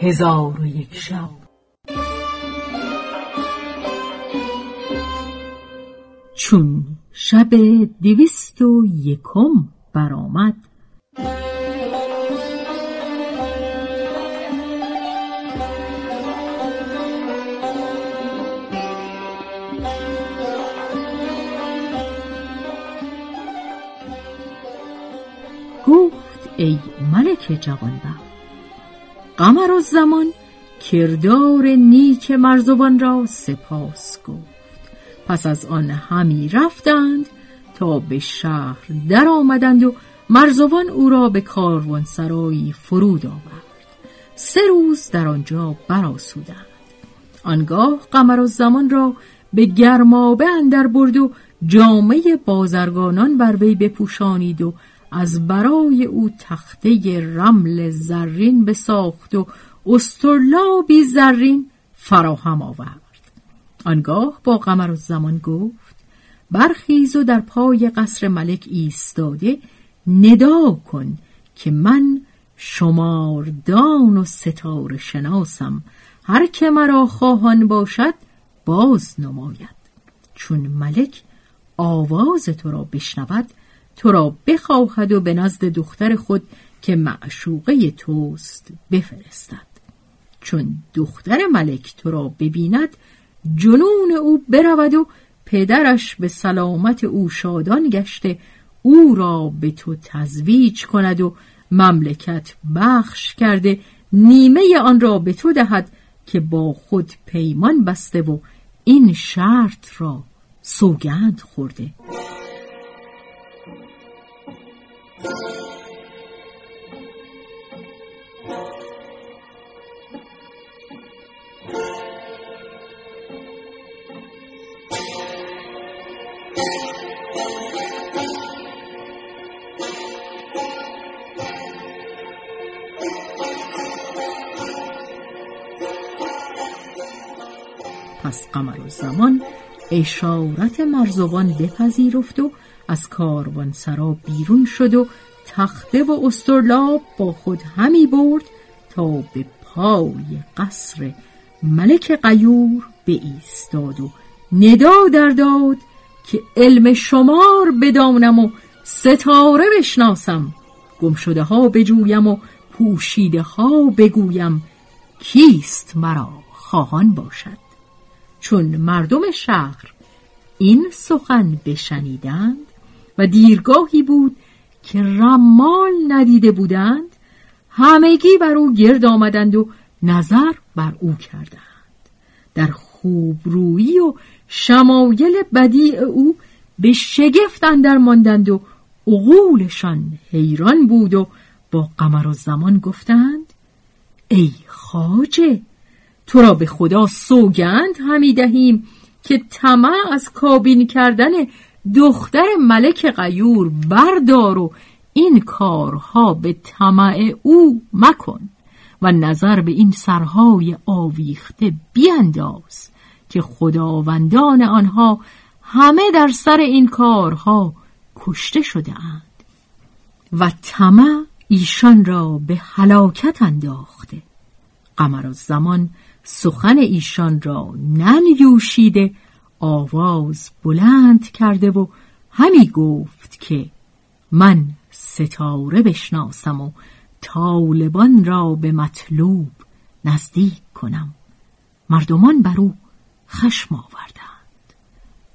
هزار و یک شب. چون شب دویست و یکم برآمد گفت ای ملک جوانبخت قمر و زمان کردار نیک مرزوان را سپاس گفت. پس از آن همی رفتند تا به شهر در آمدند و مرزوان او را به سرایی فرود آورد. سه روز در آنجا براسودند آنگاه قمر و زمان را به گرمابه اندر برد و جامعه بازرگانان بر وی بپوشانید و از برای او تخته رمل زرین بساخت و استرلابی زرین فراهم آورد. آنگاه با قمر و زمان گفت برخیز و در پای قصر ملک ایستاده ندا کن که من شماردان و ستاره شناسم هر که مرا خواهان باشد باز نماید. چون ملک آواز تو را بشنود تو را بخواهد و به نزد دختر خود که معشوقه توست بفرستد. چون دختر ملک تو را ببیند جنون او برود و پدرش به سلامت او شادان گشته او را به تو تزویج کند و مملکت بخش کرده نیمه آن را به تو دهد که با خود پیمان بسته و این شرط را سوگند خورده. پس قمر و زمان اشارت مرزوان بپذیرفت و از کاروان سرا بیرون شد و تخته و استرلاب با خود همی برد تا به پای قصر ملک قیور به ایستاد و ندا در داد که علم شمار بدانم و ستاره بشناسم. گمشده ها بجویم و پوشیده ها بگویم کیست مرا خواهان باشد. چون مردم شهر این سخن بشنیدند و دیرگاهی بود که رمال ندیده بودند همگی بر او گرد آمدند و نظر بر او کردند. در خوبرویی و شمایل بدیع او به شگفت اندر ماندند و عقولشان حیران بود و با قمر و زمان گفتند ای خاجه تو را به خدا سوگند همی دهیم که طمع از کابین کردن دختر ملک غیور بردار و این کارها به طمع او مکن و نظر به این سرهای آویخته بینداز که خداوندان آنها همه در سر این کارها کشته شده اند و طمع ایشان را به هلاکت انداخته. قمر زمان سخن ایشان را ننیوشیده آواز بلند کرده و همی گفت که من ستاره بشناسم و طالبان را به مطلوب نزدیک کنم. مردمان بر او خشم آوردند.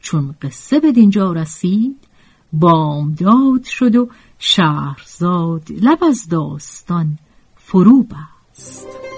چون قصه به دینجا رسید بامداد شد و شهرزاد لب از داستان فرو بست.